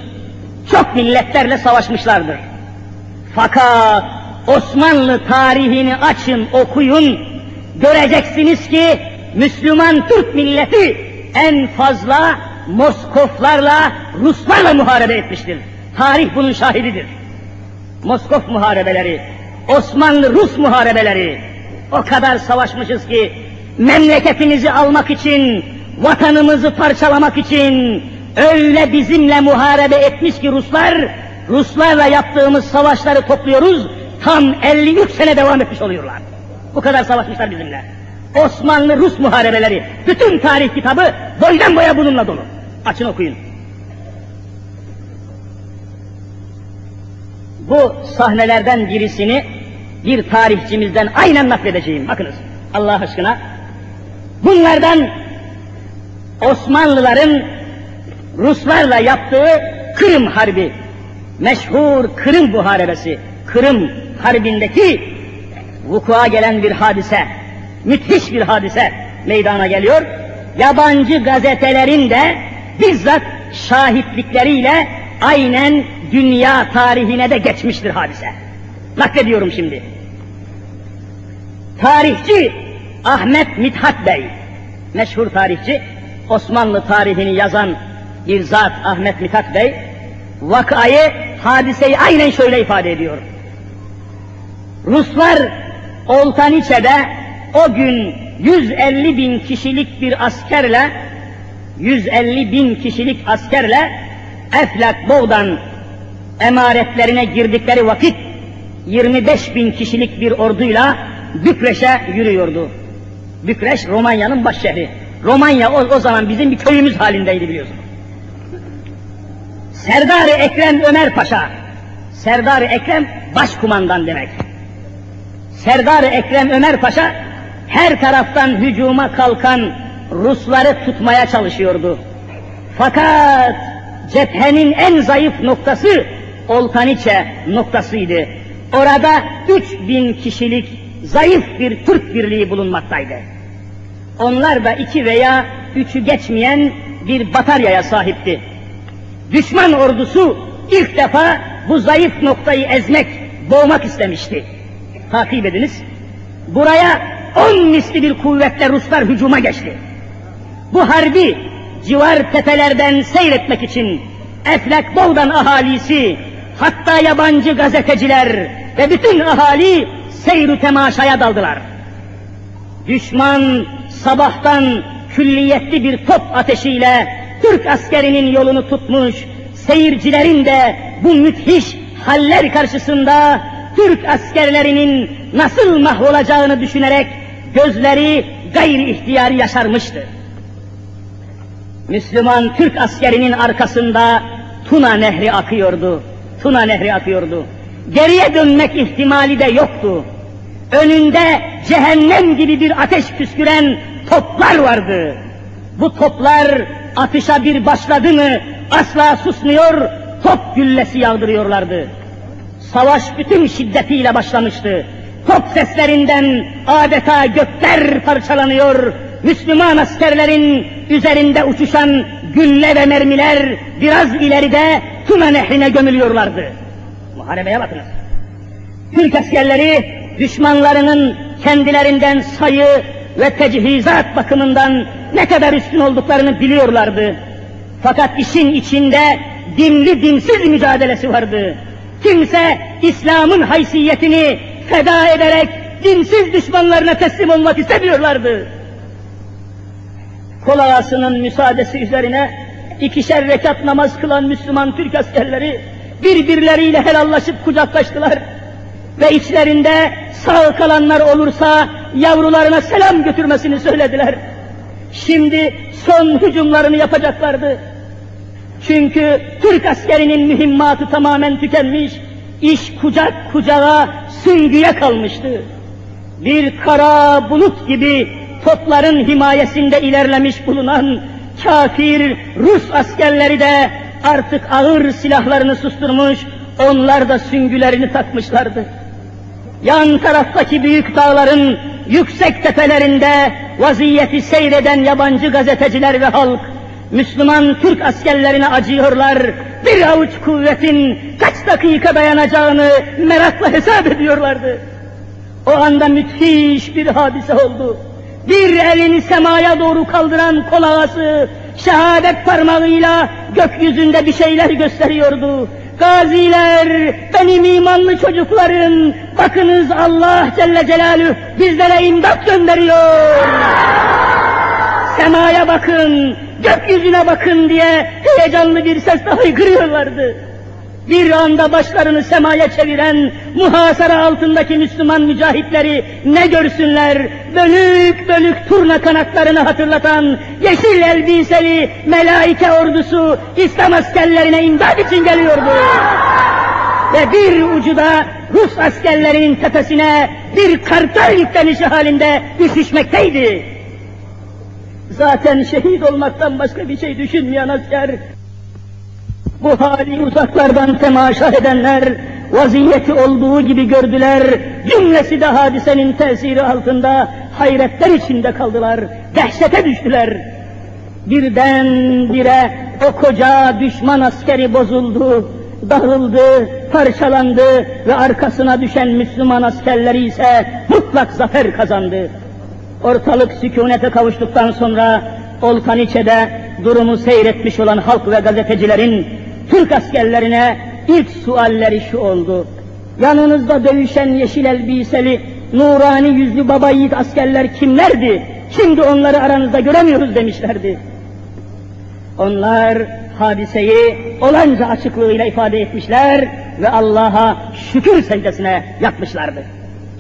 çok milletlerle savaşmışlardır. Fakat Osmanlı tarihini açın, okuyun, göreceksiniz ki Müslüman Türk milleti en fazla Moskoflarla, Ruslarla muharebe etmiştir. Tarih bunun şahididir. Moskov muharebeleri, Osmanlı-Rus muharebeleri, o kadar savaşmışız ki memleketimizi almak için, vatanımızı parçalamak için öyle bizimle muharebe etmiş ki Ruslar, Ruslarla yaptığımız savaşları topluyoruz, tam 53 sene devam etmiş oluyorlar. Bu kadar savaşmışlar bizimle. Osmanlı-Rus muharebeleri, bütün tarih kitabı boydan boya bununla dolu. Açın okuyun. Bu sahnelerden birisini bir tarihçimizden aynen nakledeceğim. Bakınız Allah aşkına. Bunlardan Osmanlıların Ruslarla yaptığı Kırım Harbi, meşhur Kırım Muharebesi, Kırım Harbi'ndeki vukua gelen bir hadise, müthiş bir hadise meydana geliyor. Yabancı gazetelerin de bizzat şahitlikleriyle aynen dünya tarihine de geçmiştir hadise. Naklediyorum şimdi. Tarihçi Ahmet Mithat Bey, meşhur tarihçi, Osmanlı tarihini yazan bir zat Ahmet Mithat Bey, vakayı, hadiseyi aynen şöyle ifade ediyor. Ruslar Oltaniçe'de o gün 150 bin kişilik bir askerle 150 bin kişilik askerle Eflak Boğdan emaretlerine girdikleri vakit 25 bin kişilik bir orduyla Bükreş'e yürüyordu. Bükreş Romanya'nın baş şehri. Romanya o, o zaman bizim bir köyümüz halindeydi biliyorsunuz. Serdar Ekrem Ömer Paşa, Serdar Ekrem başkumandan demek. Serdar Ekrem Ömer Paşa her taraftan hücuma kalkan Rusları tutmaya çalışıyordu. Fakat cephenin en zayıf noktası Oltaniçe noktasıydı. Orada 3000 kişilik zayıf bir Türk birliği bulunmaktaydı. Onlar da iki veya üçü geçmeyen bir bataryaya sahipti. Düşman ordusu ilk defa bu zayıf noktayı ezmek, boğmak istemişti. Takip ediniz. Buraya on misli bir kuvvetle Ruslar hücuma geçti. Bu harbi civar tepelerden seyretmek için Eflak Boldan ahalisi, hatta yabancı gazeteciler ve bütün ahali seyru temaşaya daldılar. Düşman sabahtan külliyetli bir top ateşiyle Türk askerinin yolunu tutmuş, seyircilerin de bu müthiş haller karşısında Türk askerlerinin nasıl mahvolacağını düşünerek gözleri gayri ihtiyari yaşarmıştı. Müslüman Türk askerinin arkasında Tuna Nehri akıyordu. Tuna Nehri akıyordu. Geriye dönmek ihtimali de yoktu. Önünde cehennem gibi bir ateş püsküren toplar vardı. Bu toplar atışa bir başladı mı asla susmuyor, top güllesi yağdırıyorlardı. Savaş bütün şiddetiyle başlamıştı. Top seslerinden adeta gökler parçalanıyor, Müslüman askerlerin üzerinde uçuşan gülle ve mermiler biraz ileride Tuna nehrine gömülüyorlardı. Muharebeye bakınız. Türk askerleri düşmanlarının kendilerinden sayı ve tecihizat bakımından ne kadar üstün olduklarını biliyorlardı. Fakat işin içinde dinli dinsiz mücadelesi vardı. Kimse İslam'ın haysiyetini feda ederek dinsiz düşmanlarına teslim olmak istemiyorlardı. Kol ağasının müsaadesi üzerine ikişer rekat namaz kılan Müslüman Türk askerleri birbirleriyle helallaşıp kucaklaştılar. Ve içlerinde sağ kalanlar olursa yavrularına selam götürmesini söylediler. Şimdi son hücumlarını yapacaklardı. Çünkü Türk askerinin mühimmatı tamamen tükenmiş, iş kucak kucağa, süngüye kalmıştı. Bir kara bulut gibi topların himayesinde ilerlemiş bulunan kafir Rus askerleri de artık ağır silahlarını susturmuş, onlar da süngülerini takmışlardı. Yan taraftaki büyük dağların yüksek tepelerinde vaziyeti seyreden yabancı gazeteciler ve halk, Müslüman Türk askerlerine acıyorlar, bir avuç kuvvetin kaç dakika dayanacağını merakla hesap ediyorlardı. O anda müthiş bir hadise oldu. Bir elini semaya doğru kaldıran kol ağası şehadet parmağıyla gökyüzünde bir şeyler gösteriyordu. Gaziler, benim imanlı çocuklarım, bakınız Allah Celle Celaluhu bizlere imdat gönderiyor. Semaya bakın, gökyüzüne bakın diye heyecanlı bir sesle haykırıyorlardı. Bir anda başlarını semaya çeviren muhasara altındaki Müslüman mücahitleri ne görsünler? Bölük bölük turna kanatlarını hatırlatan yeşil elbiseli melaike ordusu İslam askerlerine imdad için geliyordu. Ve bir ucu da Rus askerlerinin tepesine bir kartal yüklenişi halinde düşüşmekteydi. Zaten şehit olmaktan başka bir şey düşünmeyen asker, bu hali uzaklardan temaşa edenler, vaziyeti olduğu gibi gördüler, cümlesi de hadisenin tesiri altında hayretler içinde kaldılar, dehşete düştüler. Birden bire o koca düşman askeri bozuldu, dağıldı, parçalandı ve arkasına düşen Müslüman askerleri ise mutlak zafer kazandı. Ortalık sükunete kavuştuktan sonra Olkaniçe'de durumu seyretmiş olan halk ve gazetecilerin Türk askerlerine ilk sualleri şu oldu. Yanınızda dövüşen yeşil elbiseli, nurani yüzlü baba yiğit askerler kimlerdi? Şimdi onları aranızda göremiyoruz demişlerdi. Onlar hadiseyi olanca açıklığıyla ifade etmişler ve Allah'a şükür secdesine yapmışlardı.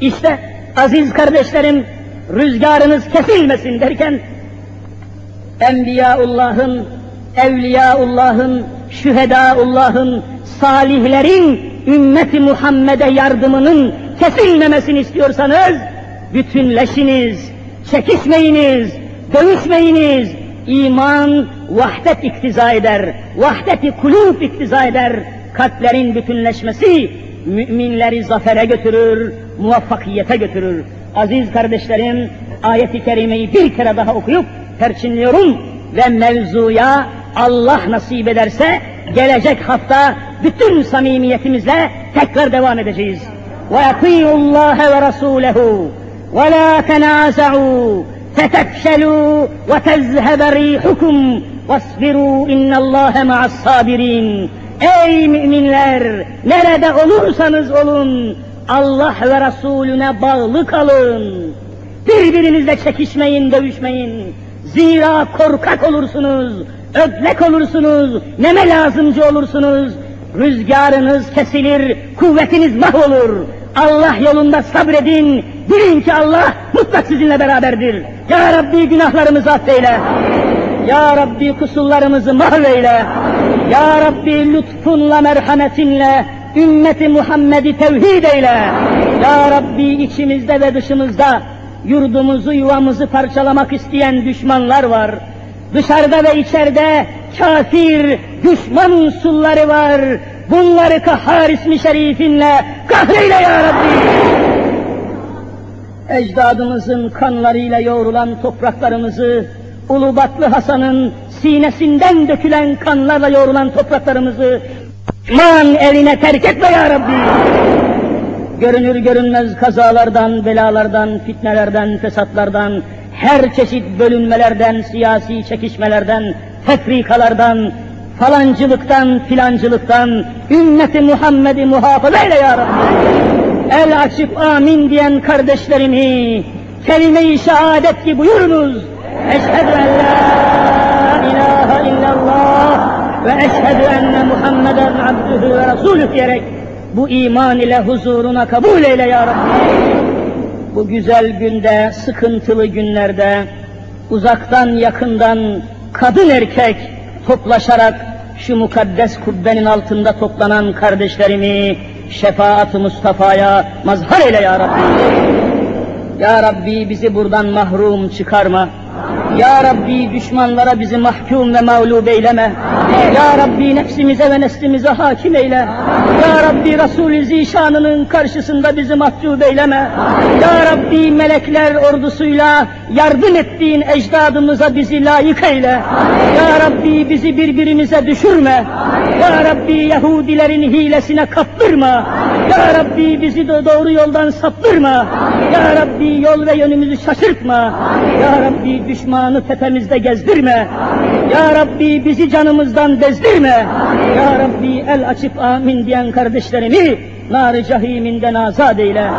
İşte aziz kardeşlerim rüzgarınız kesilmesin derken Enbiyaullah'ın, Evliyaullah'ın, Şühedaullah'ın, salihlerin ümmeti Muhammed'e yardımının kesilmemesini istiyorsanız bütünleşiniz, çekişmeyiniz, dövüşmeyiniz. İman vahdet iktiza eder, vahdeti kulüp iktiza eder. Kalplerin bütünleşmesi müminleri zafere götürür, muvaffakiyete götürür. Aziz kardeşlerim, ayet-i kerimeyi bir kere daha okuyup perçinliyorum ve mevzuya Allah nasip ederse gelecek hafta bütün samimiyetimizle tekrar devam edeceğiz. وَيَطِيعُ اللّٰهَ وَرَسُولَهُ وَلَا تَنَازَعُوا فَتَفْشَلُوا وَتَذْهَبَ رِيحُكُمْ وَاصْبِرُوا اِنَّ اللّٰهَ مَعَ الصَّابِرِينَ Ey müminler! Nerede olursanız olun, Allah ve Resulüne bağlı kalın. Birbirinizle çekişmeyin, dövüşmeyin. Zira korkak olursunuz, ödlek olursunuz, neme lazımcı olursunuz. Rüzgarınız kesilir, kuvvetiniz mahvolur. Allah yolunda sabredin, bilin ki Allah mutlak sizinle beraberdir. Ya Rabbi günahlarımızı affeyle. Ya Rabbi kusurlarımızı mahveyle. Ya Rabbi lütfunla, merhametinle ümmeti Muhammed'i tevhid eyle. Ya Rabbi içimizde ve dışımızda yurdumuzu, yuvamızı parçalamak isteyen düşmanlar var. Dışarıda ve içeride kafir, düşman unsurları var. Bunları kahhar ismi şerifinle kahreyle ya Rabbi. Ecdadımızın kanlarıyla yoğrulan topraklarımızı, Ulubatlı Hasan'ın sinesinden dökülen kanlarla yoğrulan topraklarımızı man eline terk etme ya Rabbi. Görünür görünmez kazalardan, belalardan, fitnelerden, fesatlardan, her çeşit bölünmelerden, siyasi çekişmelerden, tefrikalardan, falancılıktan, filancılıktan, ümmeti Muhammed'i muhafaza eyle ya Rabbi. El açıp amin diyen kardeşlerimi, kelime-i şehadet ki buyurunuz. Eşhedü en la ilahe illallah ve eşhedü enne Muhammeden abdühü ve resulü diyerek bu iman ile huzuruna kabul eyle ya Rabbi. Bu güzel günde, sıkıntılı günlerde, uzaktan yakından kadın erkek toplaşarak şu mukaddes kubbenin altında toplanan kardeşlerimi şefaat-ı Mustafa'ya mazhar eyle ya Rabbi. Ya Rabbi bizi buradan mahrum çıkarma. Ya Rabbi düşmanlara bizi mahkum ve mağlup eyleme. Ya Rabbi nefsimize ve neslimize hakim eyle. Ya Rabbi Resul-i Zişanının karşısında bizi mahcup eyleme. Ya Rabbi melekler ordusuyla yardım ettiğin ecdadımıza bizi layık eyle. Ya Rabbi bizi birbirimize düşürme. Ya Rabbi Yahudilerin hilesine kaptırma. Ya Rabbi bizi de doğru yoldan saptırma. Ya Rabbi yol ve yönümüzü şaşırtma. Ya Rabbi düşmanı tepemizde gezdirme. Ya Rabbi bizi canımızdan bezdirme. Ya Rabbi el açıp amin diyen kardeşlerimi nar-ı cahiminden azat eyle.